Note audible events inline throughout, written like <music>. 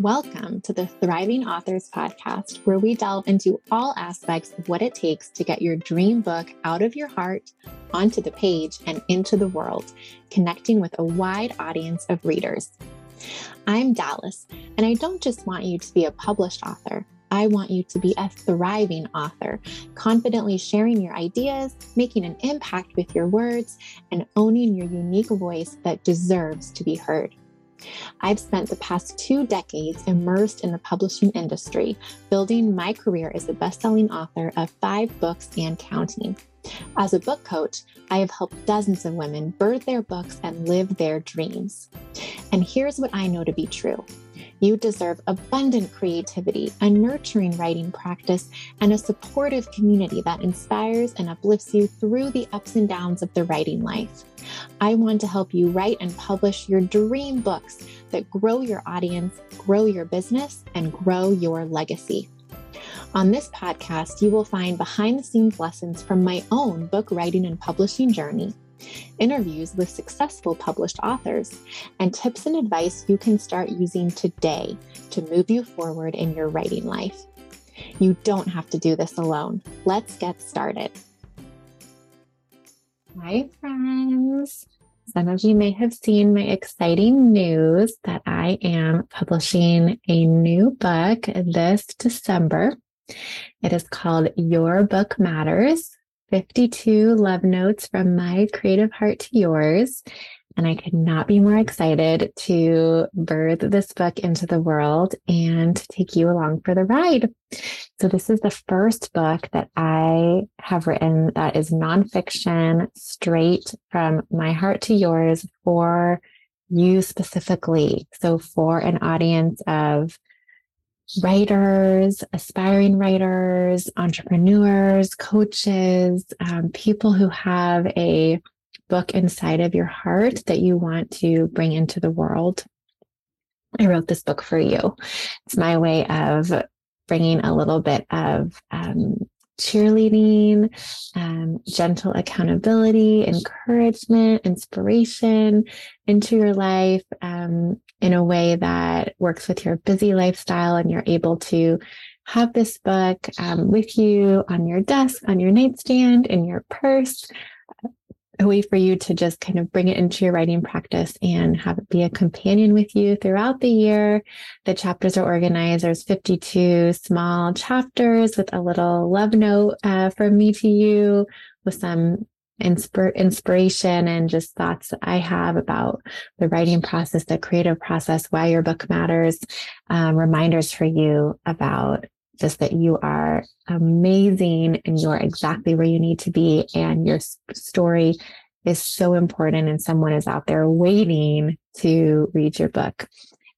Welcome to the Thriving Authors Podcast, where we delve into all aspects of what it takes to get your dream book out of your heart, onto the page, and into the world, connecting with a wide audience of readers. I'm Dallas, and I don't just want you to be a published author. I want you to be a thriving author, confidently sharing your ideas, making an impact with your words, and owning your unique voice that deserves to be heard. I've spent the past two decades immersed in the publishing industry, building my career as a best selling author of five books and counting. As a book coach, I have helped dozens of women birth their books and live their dreams. And here's what I know to be true you deserve abundant creativity, a nurturing writing practice, and a supportive community that inspires and uplifts you through the ups and downs of the writing life. I want to help you write and publish your dream books that grow your audience, grow your business, and grow your legacy. On this podcast, you will find behind the scenes lessons from my own book writing and publishing journey interviews with successful published authors, and tips and advice you can start using today to move you forward in your writing life. You don't have to do this alone. Let's get started. Hi, friends. Some of you may have seen my exciting news that I am publishing a new book this December. It is called Your Book Matters 52 love notes from my creative heart to yours. And I could not be more excited to birth this book into the world and take you along for the ride. So, this is the first book that I have written that is nonfiction, straight from my heart to yours for you specifically. So, for an audience of writers, aspiring writers, entrepreneurs, coaches, um, people who have a book inside of your heart that you want to bring into the world. I wrote this book for you. It's my way of bringing a little bit of um, cheerleading, um, gentle accountability, encouragement, inspiration into your life um, in a way that works with your busy lifestyle and you're able to have this book um, with you on your desk, on your nightstand, in your purse, a way for you to just kind of bring it into your writing practice and have it be a companion with you throughout the year. The chapters are organized. There's 52 small chapters with a little love note uh, from me to you with some inspir- inspiration and just thoughts I have about the writing process, the creative process, why your book matters, um, reminders for you about just that you are amazing and you're exactly where you need to be. And your story is so important, and someone is out there waiting to read your book.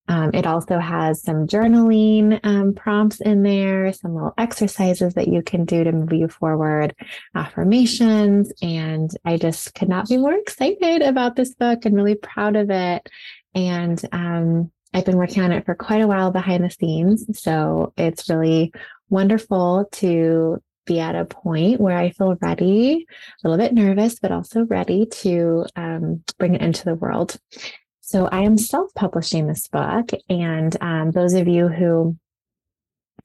Um, it also has some journaling um, prompts in there, some little exercises that you can do to move you forward, affirmations. And I just could not be more excited about this book and really proud of it. And um, I've been working on it for quite a while behind the scenes. So it's really wonderful to be at a point where I feel ready, a little bit nervous, but also ready to um, bring it into the world. So I am self publishing this book. And um, those of you who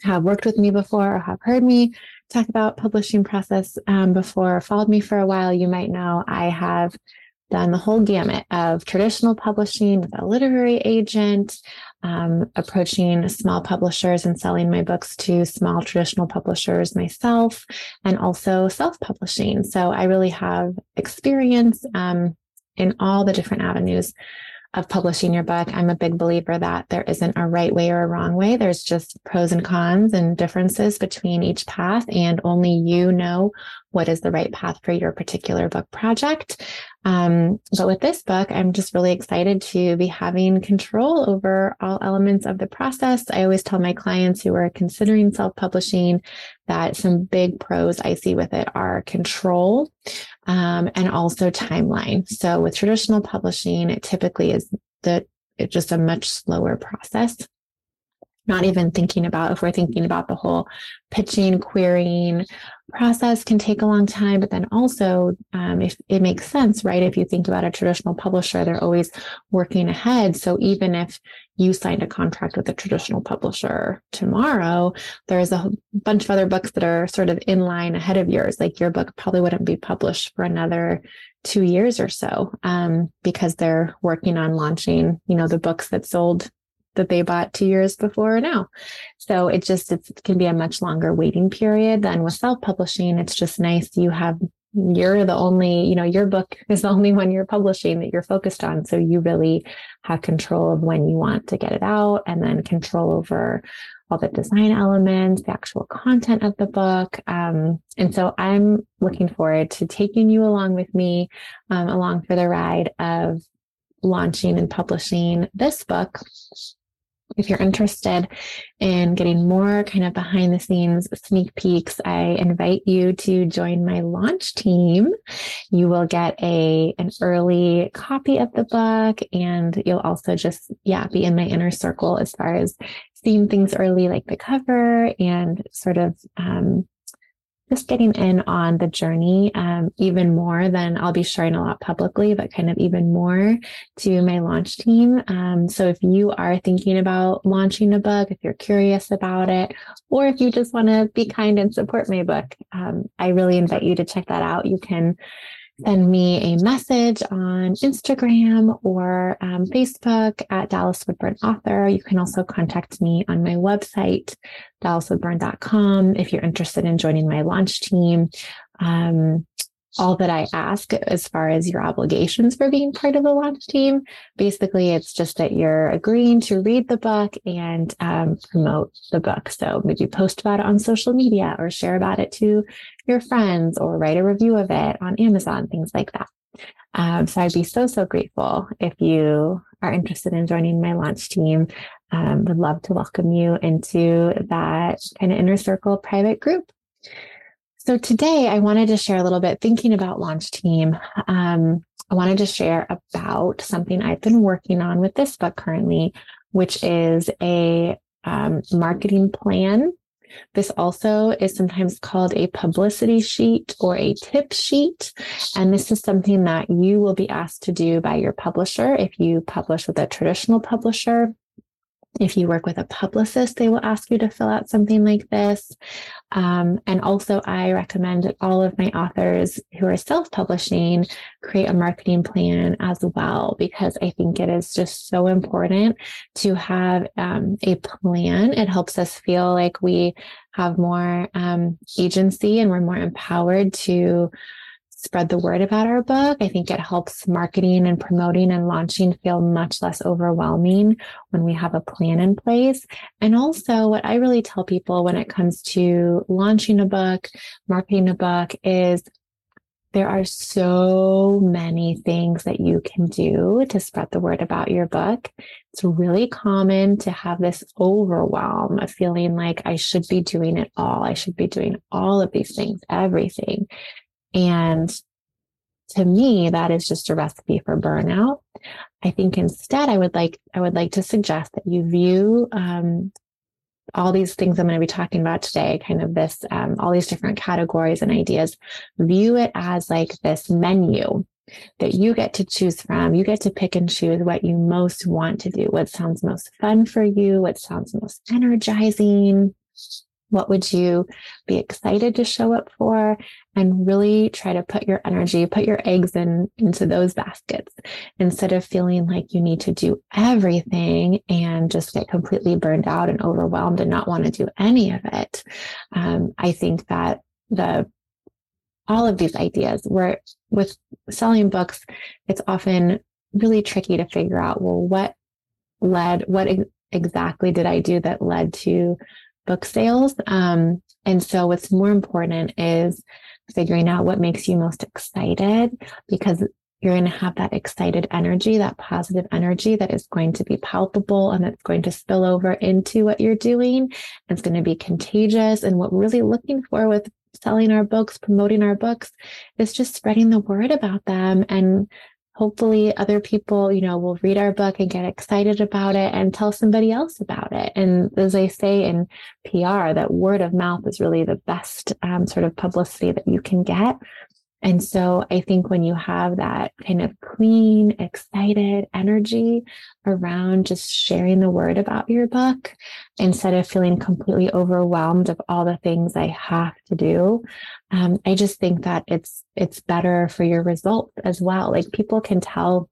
have worked with me before or have heard me talk about publishing process um, before, followed me for a while, you might know I have done the whole gamut of traditional publishing with a literary agent, um, approaching small publishers and selling my books to small traditional publishers myself, and also self publishing. So I really have experience um, in all the different avenues of publishing your book. I'm a big believer that there isn't a right way or a wrong way. There's just pros and cons and differences between each path, and only you know what is the right path for your particular book project. Um, but with this book, I'm just really excited to be having control over all elements of the process. I always tell my clients who are considering self publishing that some big pros I see with it are control um, and also timeline. So with traditional publishing, it typically is the it's just a much slower process. Not even thinking about if we're thinking about the whole pitching querying process can take a long time but then also um, if it makes sense right? If you think about a traditional publisher they're always working ahead. So even if you signed a contract with a traditional publisher tomorrow there's a bunch of other books that are sort of in line ahead of yours. Like your book probably wouldn't be published for another two years or so um, because they're working on launching you know the books that sold that they bought two years before now. So it just it can be a much longer waiting period than with self-publishing. It's just nice you have you're the only, you know, your book <laughs> is the only one you're publishing that you're focused on. So you really have control of when you want to get it out and then control over all the design elements, the actual content of the book. Um, and so I'm looking forward to taking you along with me um, along for the ride of launching and publishing this book if you're interested in getting more kind of behind the scenes sneak peeks, I invite you to join my launch team. You will get a an early copy of the book and you'll also just yeah, be in my inner circle as far as seeing things early like the cover and sort of um, just getting in on the journey um, even more than I'll be sharing a lot publicly, but kind of even more to my launch team. Um, so if you are thinking about launching a book, if you're curious about it, or if you just want to be kind and support my book, um, I really invite you to check that out. You can send me a message on Instagram or um, Facebook at Dallas Woodburn Author. You can also contact me on my website, dallaswoodburn.com, if you're interested in joining my launch team. Um, all that I ask as far as your obligations for being part of the launch team. Basically, it's just that you're agreeing to read the book and um, promote the book. So maybe post about it on social media or share about it to your friends or write a review of it on Amazon, things like that. Um, so I'd be so, so grateful if you are interested in joining my launch team. Um, would love to welcome you into that kind of inner circle private group. So today I wanted to share a little bit thinking about launch team. Um, I wanted to share about something I've been working on with this book currently, which is a um, marketing plan. This also is sometimes called a publicity sheet or a tip sheet. And this is something that you will be asked to do by your publisher if you publish with a traditional publisher if you work with a publicist, they will ask you to fill out something like this. Um, and also, I recommend that all of my authors who are self publishing create a marketing plan as well, because I think it is just so important to have um, a plan. It helps us feel like we have more um, agency and we're more empowered to spread the word about our book. I think it helps marketing and promoting and launching feel much less overwhelming when we have a plan in place. And also, what I really tell people when it comes to launching a book, marketing a book is there are so many things that you can do to spread the word about your book. It's really common to have this overwhelm of feeling like I should be doing it all. I should be doing all of these things, everything. And to me, that is just a recipe for burnout. I think instead, I would like I would like to suggest that you view um, all these things I'm going to be talking about today, kind of this, um, all these different categories and ideas, view it as like this menu that you get to choose from. You get to pick and choose what you most want to do, what sounds most fun for you, what sounds most energizing, what would you be excited to show up for? And really try to put your energy, put your eggs in into those baskets instead of feeling like you need to do everything and just get completely burned out and overwhelmed and not want to do any of it. Um, I think that the all of these ideas where with selling books, it's often really tricky to figure out, well, what led, what ex- exactly did I do that led to book sales. Um, and so what's more important is figuring out what makes you most excited because you're going to have that excited energy, that positive energy that is going to be palpable and that's going to spill over into what you're doing. It's going to be contagious. And what we're really looking for with selling our books, promoting our books is just spreading the word about them and hopefully other people, you know, will read our book and get excited about it and tell somebody else about it. And as I say in PR, that word of mouth is really the best um, sort of publicity that you can get. And so I think when you have that kind of clean, excited energy around just sharing the word about your book, instead of feeling completely overwhelmed of all the things I have to do, um, I just think that it's it's better for your result as well. Like people can tell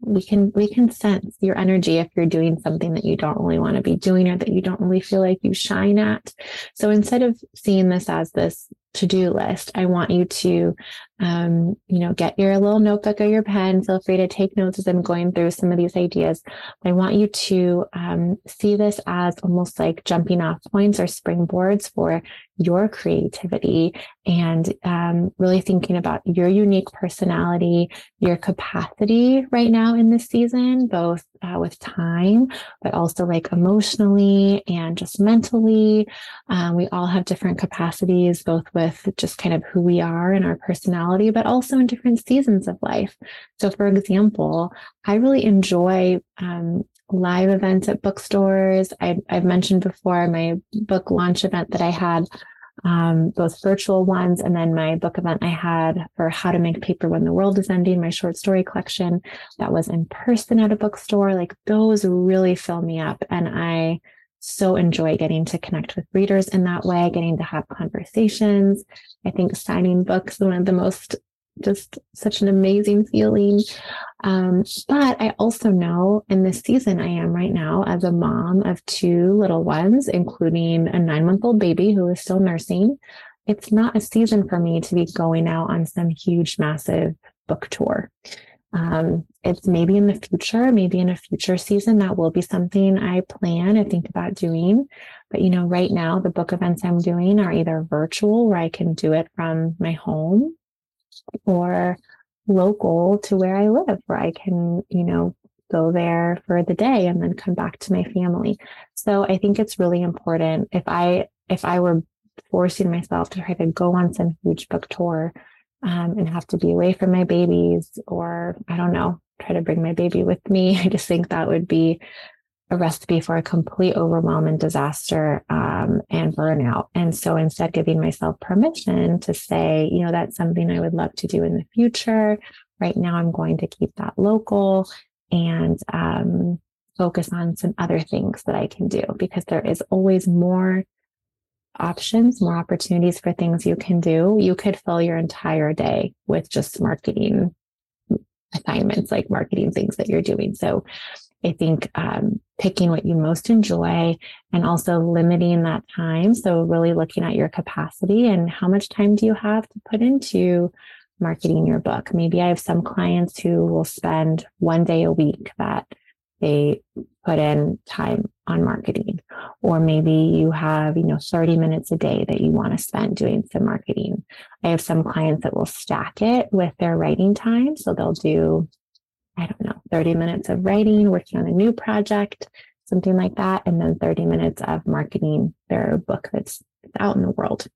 we can we can sense your energy if you're doing something that you don't really want to be doing or that you don't really feel like you shine at so instead of seeing this as this to-do list i want you to um, you know get your little notebook or your pen. Feel free to take notes as i'm going through some of these ideas. I want you to um, see this as almost like jumping off points or springboards for your creativity and um, really thinking about your unique personality your capacity right now in this season both uh, with time but also like emotionally and just mentally. Um, we all have different capacities both with just kind of who we are and our personality, but also in different seasons of life. So, for example, I really enjoy um, live events at bookstores. I, have mentioned before my book launch event that I had, um, both virtual ones, and then my book event I had for How to Make Paper When the World is Ending, my short story collection that was in person at a bookstore. Like those really fill me up. And I so enjoy getting to connect with readers in that way, getting to have conversations. I think signing books is one of the most just such an amazing feeling. Um, but I also know in this season I am right now as a mom of two little ones, including a nine month old baby who is still nursing. It's not a season for me to be going out on some huge, massive book tour. Um, it's maybe in the future, maybe in a future season, that will be something I plan and think about doing. But, you know, right now, the book events I'm doing are either virtual, where I can do it from my home, or local to where I live, where I can, you know, go there for the day and then come back to my family. So I think it's really important if I, if I were forcing myself to try to go on some huge book tour, um, and have to be away from my babies or I don't know, try to bring my baby with me. <laughs> I just think that would be a recipe for a complete overwhelm and disaster um, and burnout. And so instead, giving myself permission to say, you know, that's something I would love to do in the future. Right now, I'm going to keep that local and um, focus on some other things that I can do because there is always more options, more opportunities for things you can do. You could fill your entire day with just marketing assignments, like marketing things that you're doing. So I think um, picking what you most enjoy and also limiting that time. So, really looking at your capacity and how much time do you have to put into marketing your book. Maybe I have some clients who will spend one day a week that they put in time on marketing. Or maybe you have you know 30 minutes a day that you want to spend doing some marketing. I have some clients that will stack it with their writing time. So they'll do i don't know 30 minutes of writing working on a new project something like that and then 30 minutes of marketing their book that's out in the world.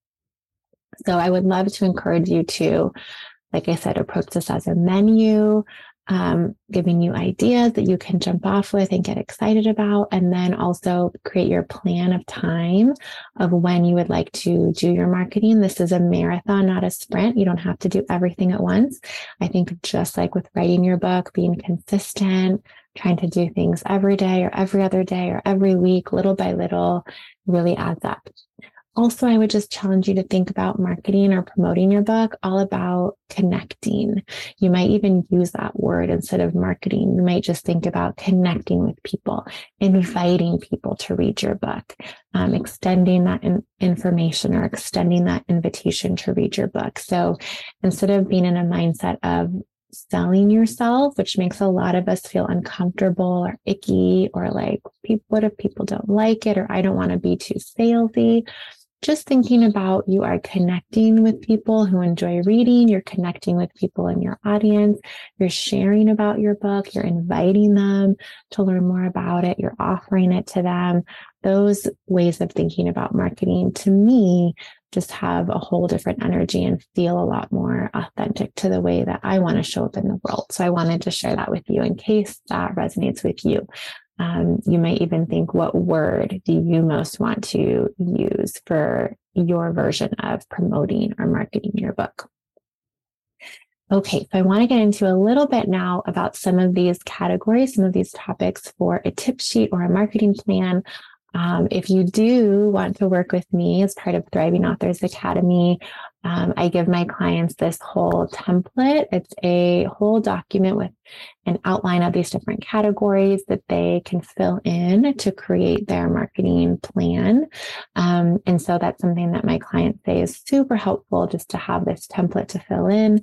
So i would love to encourage you to like i said approach this as a menu um, giving you ideas that you can jump off with and get excited about. And then also create your plan of time of when you would like to do your marketing. This is a marathon, not a sprint. You don't have to do everything at once. I think just like with writing your book, being consistent, trying to do things every day or every other day or every week, little by little, really adds up. Also, I would just challenge you to think about marketing or promoting your book all about connecting. You might even use that word instead of marketing. You might just think about connecting with people, inviting people to read your book, um, extending that in- information or extending that invitation to read your book. So instead of being in a mindset of selling yourself, which makes a lot of us feel uncomfortable or icky or like, what if people don't like it or I don't want to be too salesy? Just thinking about you are connecting with people who enjoy reading, you're connecting with people in your audience, you're sharing about your book, you're inviting them to learn more about it, you're offering it to them. Those ways of thinking about marketing to me just have a whole different energy and feel a lot more authentic to the way that I want to show up in the world. So I wanted to share that with you in case that resonates with you. Um, you might even think, what word do you most want to use for your version of promoting or marketing your book? Okay, so I want to get into a little bit now about some of these categories, some of these topics for a tip sheet or a marketing plan um, if you do want to work with me as part of Thriving Authors Academy, um, I give my clients this whole template. It's a whole document with an outline of these different categories that they can fill in to create their marketing plan. Um, and so that's something that my clients say is super helpful just to have this template to fill in.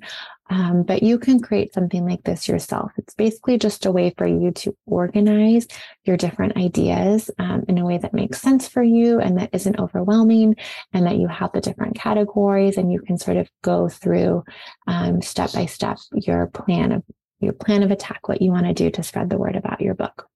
Um, but you can create something like this yourself. It's basically just a way for you to organize your different ideas um, in a way that makes sense for you and that isn't overwhelming, and that you have the different categories and you can sort of go through um, step by step your plan of your plan of attack, what you want to do to spread the word about your book.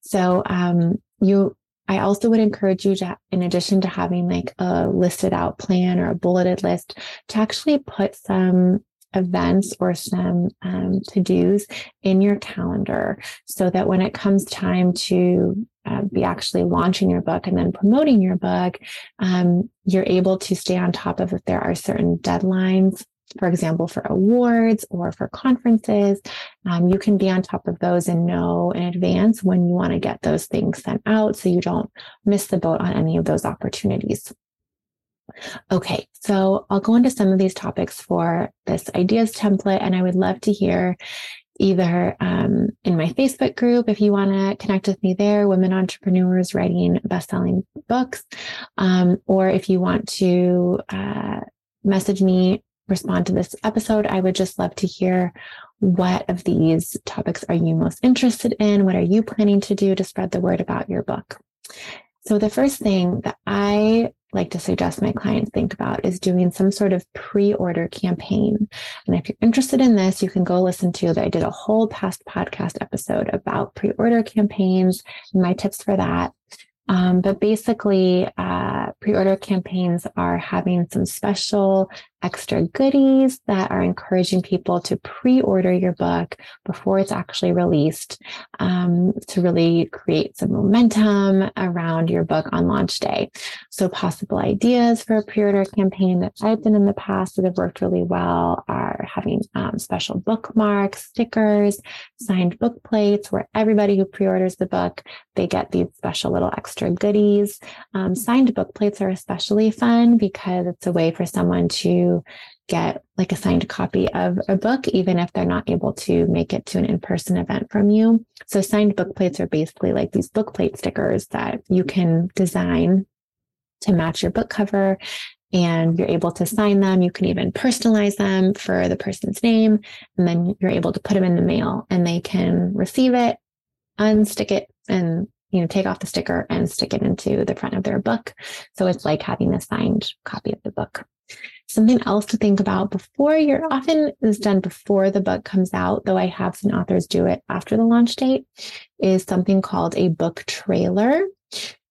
So um, you I also would encourage you to, in addition to having like a listed out plan or a bulleted list, to actually put some events or some um, to dos in your calendar so that when it comes time to uh, be actually launching your book and then promoting your book, um, you're able to stay on top of if there are certain deadlines. For example, for awards or for conferences, um, you can be on top of those and know in advance when you want to get those things sent out so you don't miss the boat on any of those opportunities. Okay, so I'll go into some of these topics for this ideas template, and I would love to hear either um, in my Facebook group if you want to connect with me there, women entrepreneurs writing best-selling books, um, or if you want to uh, message me, respond to this episode. I would just love to hear what of these topics are you most interested in? What are you planning to do to spread the word about your book? So the first thing that I like to suggest my clients think about is doing some sort of pre-order campaign. And if you're interested in this, you can go listen to that. I did a whole past podcast episode about pre-order campaigns and my tips for that. Um, but basically, uh, pre-order campaigns are having some special extra goodies that are encouraging people to pre-order your book before it's actually released um, to really create some momentum around your book on launch day. So possible ideas for a pre-order campaign that i've done in the past that have worked really well are having um, special bookmarks stickers signed book plates where everybody who pre-orders the book they get these special little extra goodies. Um, signed book plates are especially fun because it's a way for someone to get like a signed copy of a book, even if they're not able to make it to an in person event from you. So, signed book plates are basically like these book plate stickers that you can design to match your book cover. And you're able to sign them. You can even personalize them for the person's name. And then you're able to put them in the mail and they can receive it, unstick it, and you know, take off the sticker and stick it into the front of their book. So it's like having a signed copy of the book. Something else to think about before you're often is done before the book comes out, though I have seen authors do it after the launch date, is something called a book trailer.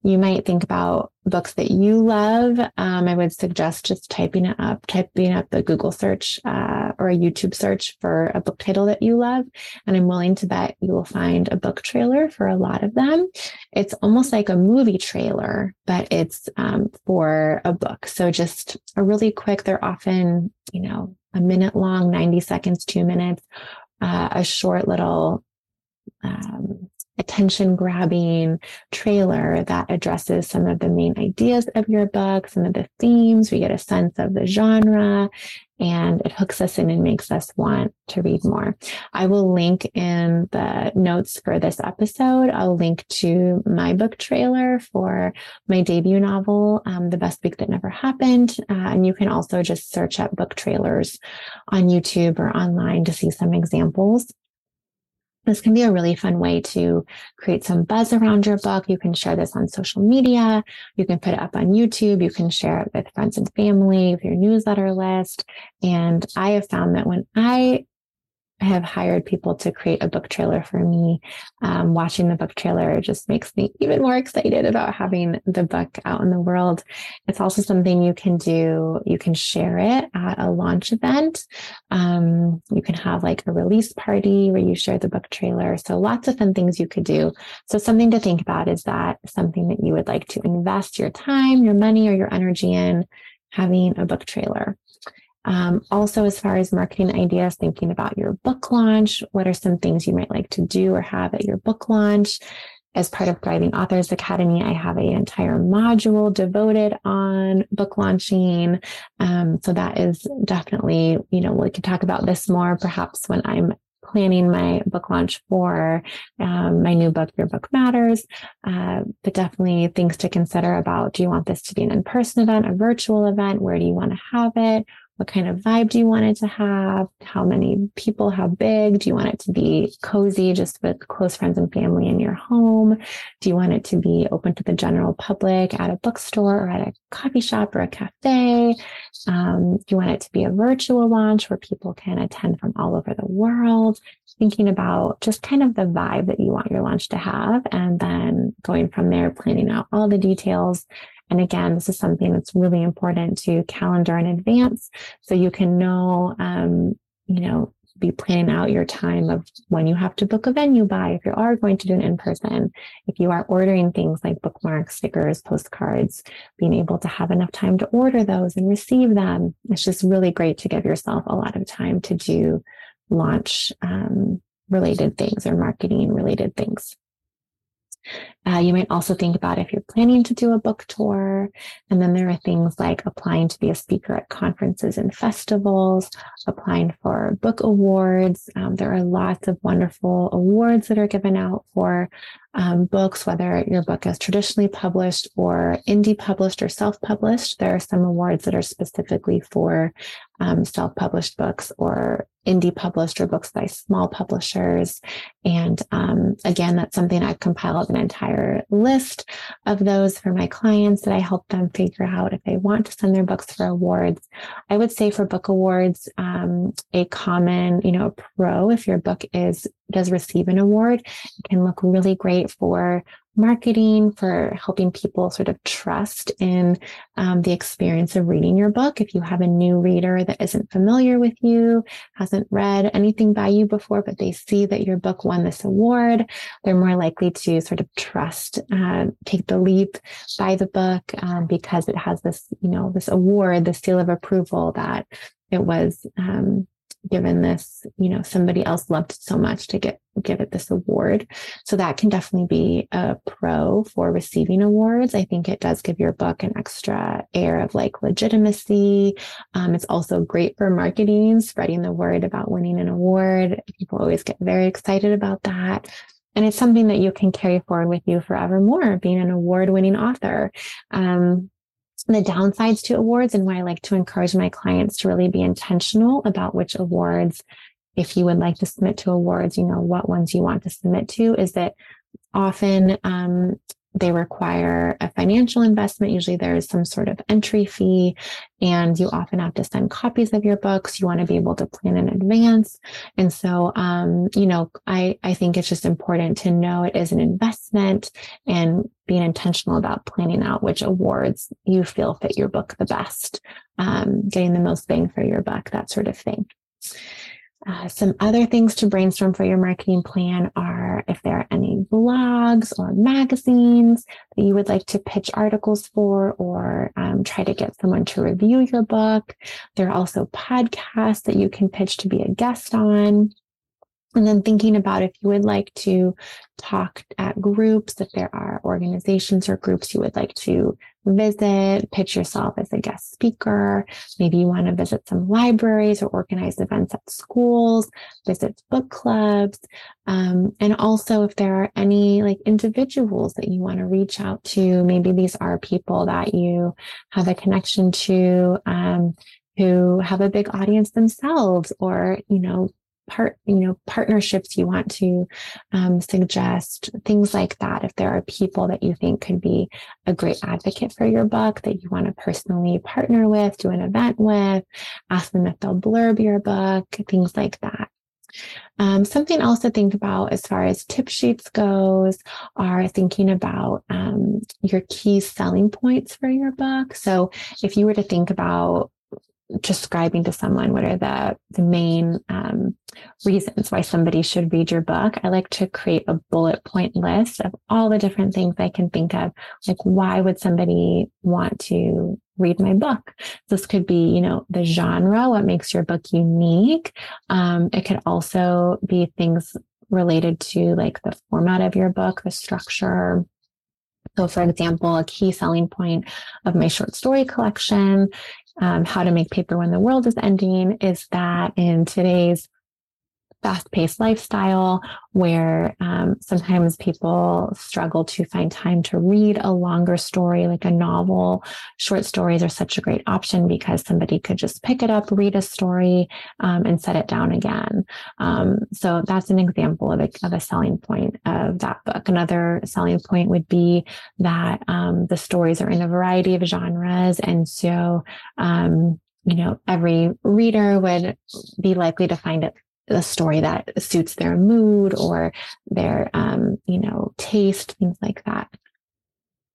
You might think about books that you love. Um, I would suggest just typing it up, typing up the Google search uh, or a YouTube search for a book title that you love. And I'm willing to bet you will find a book trailer for a lot of them. It's almost like a movie trailer, but it's um, for a book. So just a really quick, they're often, you know, a minute long, 90 seconds, two minutes, uh, a short little um, attention grabbing trailer that addresses some of the main ideas of your book, some of the themes. We get a sense of the genre and it hooks us in and makes us want to read more. I will link in the notes for this episode. I'll link to my book trailer for my debut novel, um, The Best Week That Never Happened. Uh, and you can also just search up book trailers on YouTube or online to see some examples. This can be a really fun way to create some buzz around your book. You can share this on social media. You can put it up on YouTube. You can share it with friends and family, with your newsletter list. And I have found that when I I have hired people to create a book trailer for me. Um, watching the book trailer just makes me even more excited about having the book out in the world. It's also something you can do. You can share it at a launch event. Um, you can have like a release party where you share the book trailer. So lots of fun things you could do. So something to think about is that something that you would like to invest your time, your money, or your energy in having a book trailer. Um, also, as far as marketing ideas, thinking about your book launch, what are some things you might like to do or have at your book launch? As part of Thriving Authors Academy, I have an entire module devoted on book launching. Um, so that is definitely, you know, we could talk about this more perhaps when I'm planning my book launch for um, my new book, Your Book Matters. Uh, but definitely things to consider about do you want this to be an in person event, a virtual event? Where do you want to have it? What kind of vibe do you want it to have? How many people? How big? Do you want it to be cozy, just with close friends and family in your home? Do you want it to be open to the general public at a bookstore or at a coffee shop or a cafe? Um, do you want it to be a virtual launch where people can attend from all over the world? Thinking about just kind of the vibe that you want your launch to have, and then going from there, planning out all the details and again, this is something that's really important to calendar in advance so you can know, um, you know, be planning out your time of when you have to book a venue by, if you are going to do an in person, if you are ordering things like bookmarks, stickers, postcards, being able to have enough time to order those and receive them. It's just really great to give yourself a lot of time to do launch um, related things or marketing related things. Uh, you might also think about if you're planning to do a book tour. And then there are things like applying to be a speaker at conferences and festivals, applying for book awards. Um, there are lots of wonderful awards that are given out for um, books, whether your book is traditionally published or indie published or self published. There are some awards that are specifically for um, self published books or indie published or books by small publishers. And um, again, that's something I've compiled an entire list of those for my clients that I help them figure out if they want to send their books for awards. I would say for book awards, um, a common, you know, pro if your book is does receive an award, it can look really great for marketing, for helping people sort of trust in um, the experience of reading your book. If you have a new reader that isn't familiar with you, hasn't read anything by you before, but they see that your book won this award, they're more likely to sort of trust, uh, take the leap, buy the book um, because it has this, you know, this award, the seal of approval that it was um, given this, you know, somebody else loved it so much to get give it this award. So that can definitely be a pro for receiving awards. I think it does give your book an extra air of like legitimacy. Um, it's also great for marketing, spreading the word about winning an award. People always get very excited about that. And it's something that you can carry forward with you forevermore, being an award winning author. Um, the downsides to awards and why I like to encourage my clients to really be intentional about which awards, if you would like to submit to awards, you know, what ones you want to submit to is that often um, they require a financial investment. Usually there is some sort of entry fee and you often have to send copies of your books. You want to be able to plan in advance. And so, um, you know, I, I think it's just important to know it is an investment and being intentional about planning out which awards you feel fit your book the best, um, getting the most bang for your buck, that sort of thing. Uh, some other things to brainstorm for your marketing plan are if there are any blogs or magazines that you would like to pitch articles for or um, try to get someone to review your book. There are also podcasts that you can pitch to be a guest on. And then thinking about if you would like to talk at groups, if there are organizations or groups you would like to visit, pitch yourself as a guest speaker. Maybe you want to visit some libraries or organize events at schools, visit book clubs. Um, and also if there are any like individuals that you want to reach out to, maybe these are people that you have a connection to, um, who have a big audience themselves or, you know, part, you know, partnerships you want to um, suggest, things like that. If there are people that you think could be a great advocate for your book that you want to personally partner with, do an event with, ask them if they'll blurb your book, things like that. Um, something else to think about as far as tip sheets goes are thinking about um, your key selling points for your book. So if you were to think about describing to someone what are the the main um, reasons why somebody should read your book i like to create a bullet point list of all the different things i can think of. Like why would somebody want to read my book? This could be you know the genre what makes your book unique. Um, it could also be things related to like the format of your book the structure. So, for example, a key selling point of my short story collection um, How to Make Paper When the World is Ending is that in today's fast paced lifestyle where um, sometimes people struggle to find time to read a longer story like a novel. Short stories are such a great option because somebody could just pick it up, read a story, um, and set it down again. Um, so that's an example of a, of a selling point of that book. Another selling point would be that um, the stories are in a variety of genres. And so, um, you know, every reader would be likely to find it a story that suits their mood or their um, you know taste things like that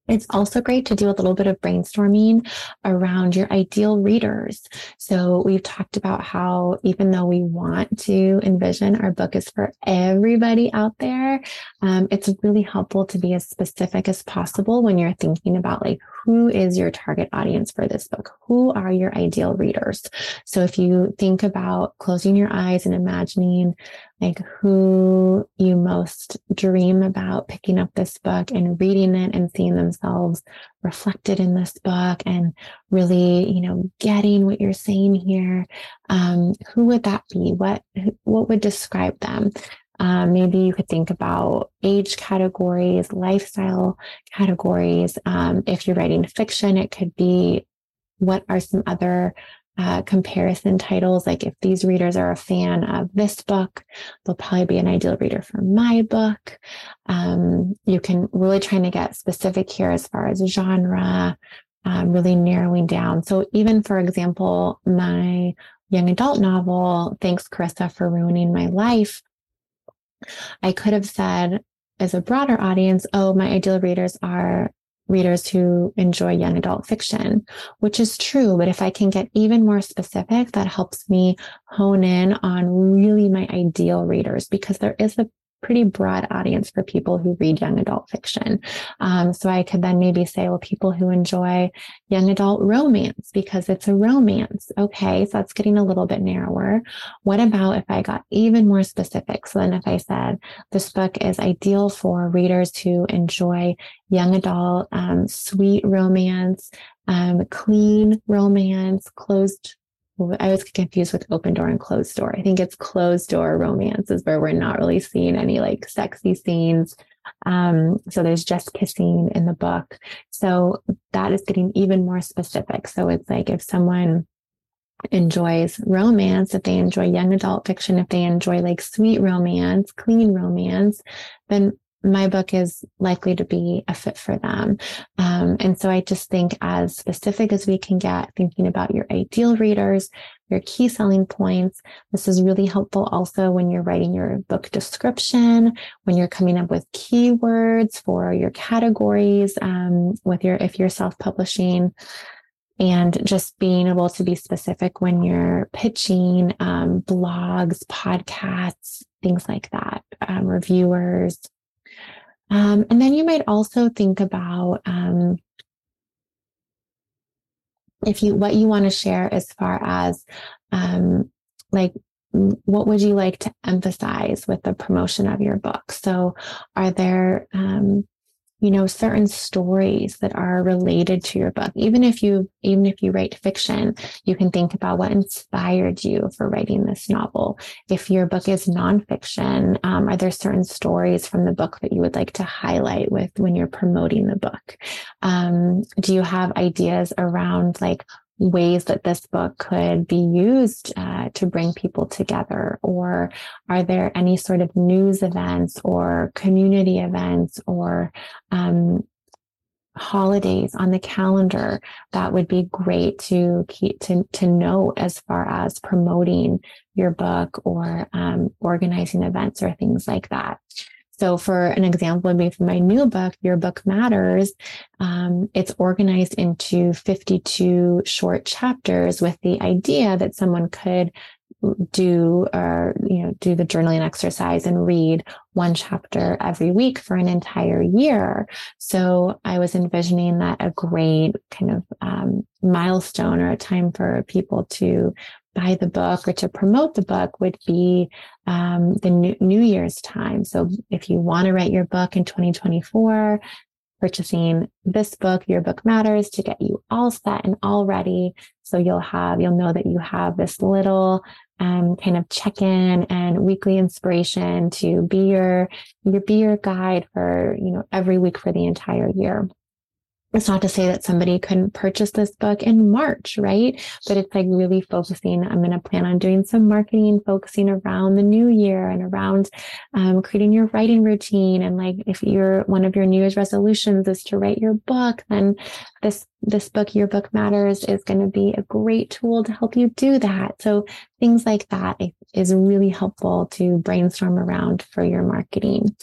it's also great to do a little bit of brainstorming around your ideal readers. So, we've talked about how even though we want to envision our book is for everybody out there, um, it's really helpful to be as specific as possible when you're thinking about like who is your target audience for this book? Who are your ideal readers? So if you think about closing your eyes and imagining like who you most dream about picking up this book and reading it and seeing themselves reflected in this book and really, you know, getting what you're saying here, um, who would that be? What, what would describe them? Um, maybe you could think about age categories, lifestyle categories. Um, if you're writing fiction, it could be what are some other uh, comparison titles. Like if these readers are a fan of this book, they'll probably be an ideal reader for my book. Um, you can really trying to get specific here as far as genre, um, really narrowing down. So even for example, my young adult novel, Thanks Carissa for Ruining My Life, I could have said as a broader audience, oh, my ideal readers are readers who enjoy young adult fiction, which is true. But if I can get even more specific, that helps me hone in on really my ideal readers because there is a pretty broad audience for people who read young adult fiction. Um, so I could then maybe say, well, people who enjoy young adult romance because it's a romance. Okay, so that's getting a little bit narrower. What about if I got even more specific? So then if I said this book is ideal for readers who enjoy young adult, um, sweet romance, um, clean romance, closed I was confused with open door and closed door. I think it's closed door romances where we're not really seeing any like sexy scenes. Um, so there's just kissing in the book. So that is getting even more specific. So it's like if someone enjoys romance, if they enjoy young adult fiction, if they enjoy like sweet romance, clean romance, then my book is likely to be a fit for them. Um, and so I just think as specific as we can get, thinking about your ideal readers, your key selling points. This is really helpful also when you're writing your book description, when you're coming up with keywords for your categories, um, with your, if you're self-publishing and just being able to be specific when you're pitching um, blogs, podcasts, things like that, um, reviewers, um, and then you might also think about um, if you what you want to share as far as um, like what would you like to emphasize with the promotion of your book? So are there um, you know certain stories that are related to your book. Even if you even if you write fiction you can think about what inspired you for writing this novel. If your book is nonfiction um, are there certain stories from the book that you would like to highlight with when you're promoting the book? Um, do you have ideas around like ways that this book could be used uh, to bring people together? Or are there any sort of news events or community events or um, holidays on the calendar that would be great to keep to, to note as far as promoting your book or um, organizing events or things like that so, for an example, would be for my new book, Your Book Matters. Um, it's organized into 52 short chapters with the idea that someone could do or you know do the journaling exercise and read one chapter every week for an entire year so i was envisioning that a great kind of um, milestone or a time for people to buy the book or to promote the book would be um, the new, Year's time. So if you want to write your book in 2024, purchasing this book, Your Book Matters, to get you all set and all ready. So you'll have, you'll know that you have this little um, kind of check in and weekly inspiration to be your, your, be your guide for, you know, every week for the entire year it's not to say that somebody couldn't purchase this book in March, right? But it's like really focusing. I'm going to plan on doing some marketing, focusing around the new year and around um, creating your writing routine. And like, if you're one of your New Year's resolutions is to write your book, then this this book, Your Book Matters, is going to be a great tool to help you do that. So things like that is really helpful to brainstorm around for your marketing.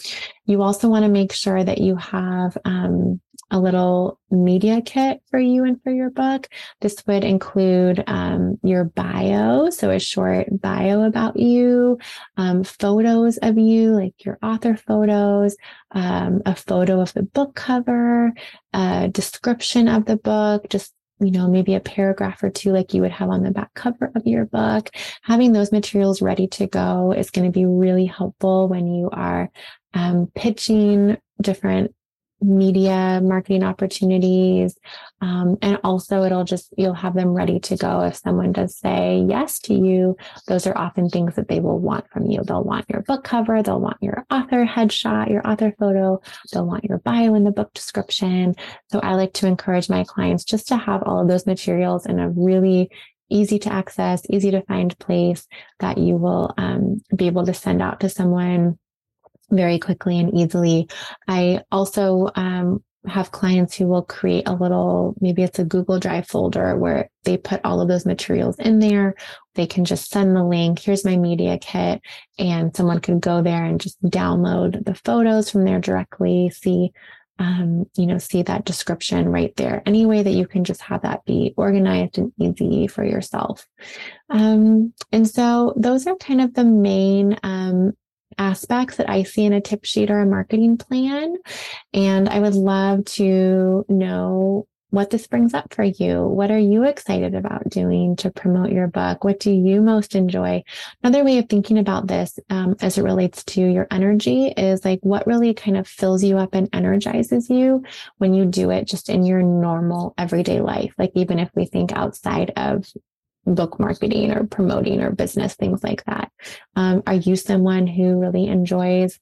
You also want to make sure that you have um, a little media kit for you and for your book. This would include um, your bio, so a short bio about you, um, photos of you, like your author photos, um, a photo of the book cover, a description of the book, just you know, maybe a paragraph or two like you would have on the back cover of your book. Having those materials ready to go is going to be really helpful when you are um, pitching different media marketing opportunities. Um, and also it'll just, you'll have them ready to go. If someone does say yes to you, those are often things that they will want from you. They'll want your book cover. They'll want your author headshot, your author photo. They'll want your bio in the book description. So I like to encourage my clients just to have all of those materials in a really easy to access, easy to find place that you will um, be able to send out to someone very quickly and easily. I also um, have clients who will create a little, maybe it's a Google Drive folder where they put all of those materials in there. They can just send the link. Here's my media kit. And someone could go there and just download the photos from there directly, see, um, you know, see that description right there. Any way that you can just have that be organized and easy for yourself. Um, and so those are kind of the main um, aspects that I see in a tip sheet or a marketing plan. And I would love to know what this brings up for you. What are you excited about doing to promote your book? What do you most enjoy? Another way of thinking about this um, as it relates to your energy is like what really kind of fills you up and energizes you when you do it just in your normal everyday life. Like even if we think outside of book marketing or promoting or business, things like that. Um, are you someone who really enjoys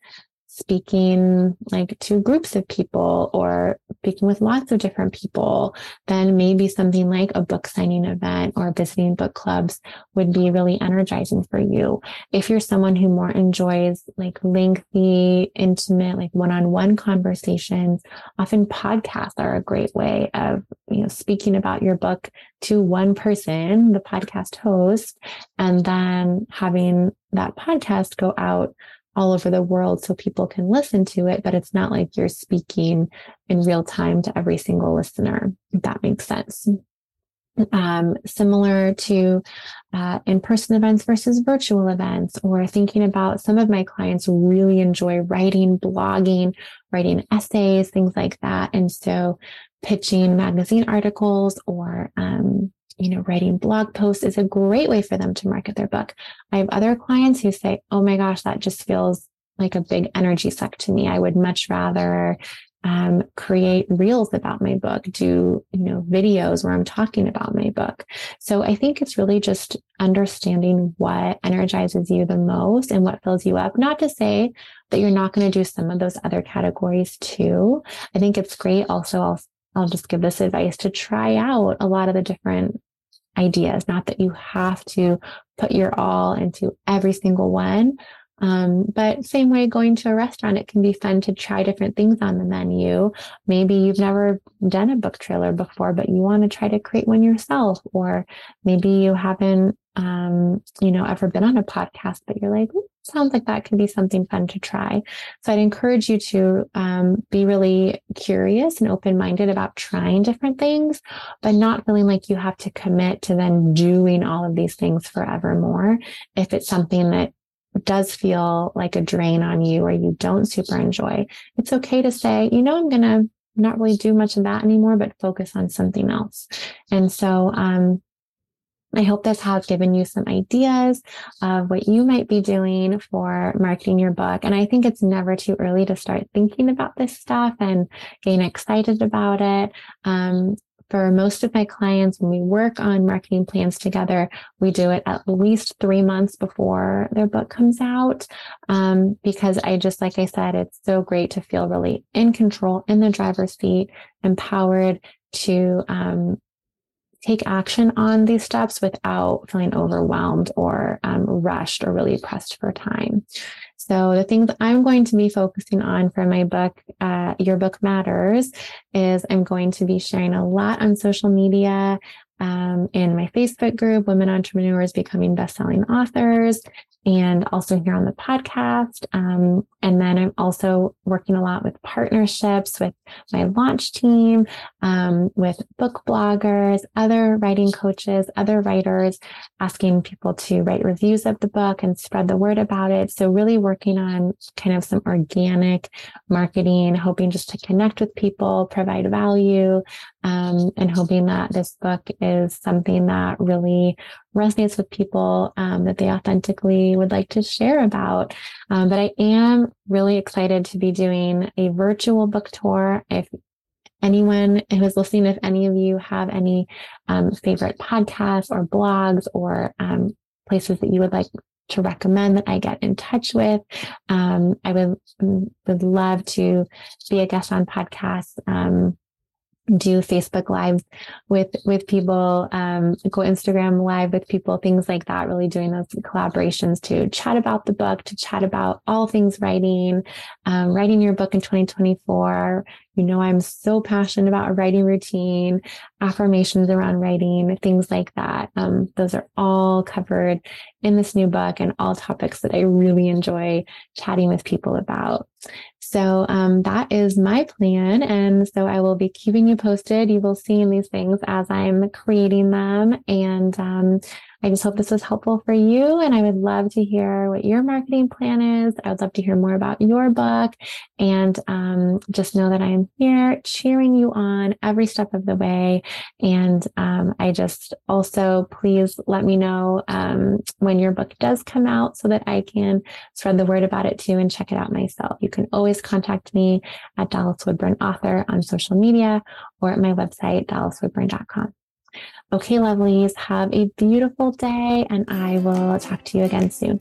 speaking like to groups of people or speaking with lots of different people, then maybe something like a book signing event or visiting book clubs would be really energizing for you. If you're someone who more enjoys like lengthy, intimate, like one-on-one conversations, often podcasts are a great way of, you know, speaking about your book to one person, the podcast host, and then having that podcast go out all over the world so people can listen to it, but it's not like you're speaking in real time to every single listener, if that makes sense. Um, similar to uh, in-person events versus virtual events, or thinking about some of my clients really enjoy writing, blogging, writing essays, things like that. And so pitching magazine articles or um, you know, writing blog posts is a great way for them to market their book. I have other clients who say, Oh my gosh, that just feels like a big energy suck to me. I would much rather um, create reels about my book, do, you know, videos where I'm talking about my book. So I think it's really just understanding what energizes you the most and what fills you up. Not to say that you're not going to do some of those other categories too. I think it's great also. I'll, I'll just give this advice to try out a lot of the different ideas, not that you have to put your all into every single one. Um, but same way going to a restaurant, it can be fun to try different things on the menu. Maybe you've never done a book trailer before, but you want to try to create one yourself, or maybe you haven't, um, you know, ever been on a podcast, but you're like, sounds like that could be something fun to try. So I'd encourage you to um, be really curious and open minded about trying different things, but not feeling like you have to commit to then doing all of these things forevermore. If it's something that does feel like a drain on you or you don't super enjoy, it's okay to say, you know, I'm going to not really do much of that anymore, but focus on something else. And so, um, I hope this has given you some ideas of what you might be doing for marketing your book. And I think it's never too early to start thinking about this stuff and getting excited about it. Um, for most of my clients, when we work on marketing plans together, we do it at least three months before their book comes out. Um, because I just, like I said, it's so great to feel really in control, in the driver's seat, empowered to um, take action on these steps without feeling overwhelmed or um, rushed or really pressed for time. So the things I'm going to be focusing on for my book, uh, Your Book Matters, is I'm going to be sharing a lot on social media, um, in my Facebook group, Women Entrepreneurs Becoming Bestselling Authors, and also here on the podcast. Um, and then I'm also working a lot with partnerships with my launch team, um, with book bloggers, other writing coaches, other writers, asking people to write reviews of the book and spread the word about it. So really working on kind of some organic marketing, hoping just to connect with people, provide value, um, and hoping that this book is something that really resonates with people um, that they authentically would like to share about. Um, but I am really excited to be doing a virtual book tour. If anyone who is listening, if any of you have any um, favorite podcasts or blogs or um, places that you would like to recommend that I get in touch with. Um, I would would love to be a guest on podcasts. Um, do Facebook lives with with people, um, go Instagram live with people, things like that. Really doing those collaborations to chat about the book, to chat about all things writing, um, writing your book in 2024, you know, I'm so passionate about a writing routine, affirmations around writing, things like that. Um, those are all covered in this new book and all topics that I really enjoy chatting with people about. So um, that is my plan. And so I will be keeping you posted. You will see these things as I'm creating them. And um, I just hope this was helpful for you. And I would love to hear what your marketing plan is. I would love to hear more about your book. And um, just know that I am here cheering you on every step of the way. And um, I just also please let me know um, when your book does come out so that I can spread the word about it too and check it out myself. You can always contact me at Dallas Woodburn Author on social media or at my website, dallaswoodburn.com. Okay, lovelies, have a beautiful day, and I will talk to you again soon.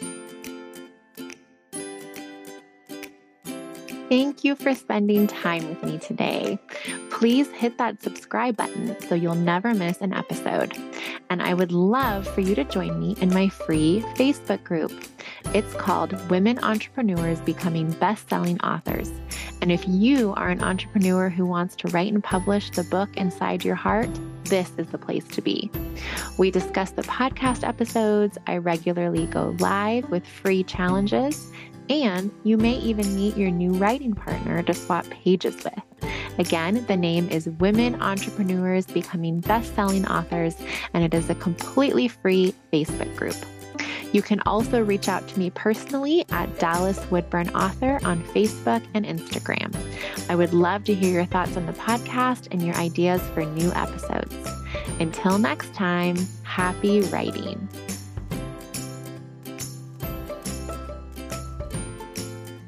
Thank you for spending time with me today. Please hit that subscribe button so you'll never miss an episode. And I would love for you to join me in my free Facebook group. It's called Women Entrepreneurs Becoming Best-Selling Authors. And if you are an entrepreneur who wants to write and publish the book inside your heart, this is the place to be. We discuss the podcast episodes. I regularly go live with free challenges and you may even meet your new writing partner to swap pages with. Again, the name is Women Entrepreneurs Becoming Best Selling Authors, and it is a completely free Facebook group. You can also reach out to me personally at Dallas Woodburn Author on Facebook and Instagram. I would love to hear your thoughts on the podcast and your ideas for new episodes. Until next time, happy writing.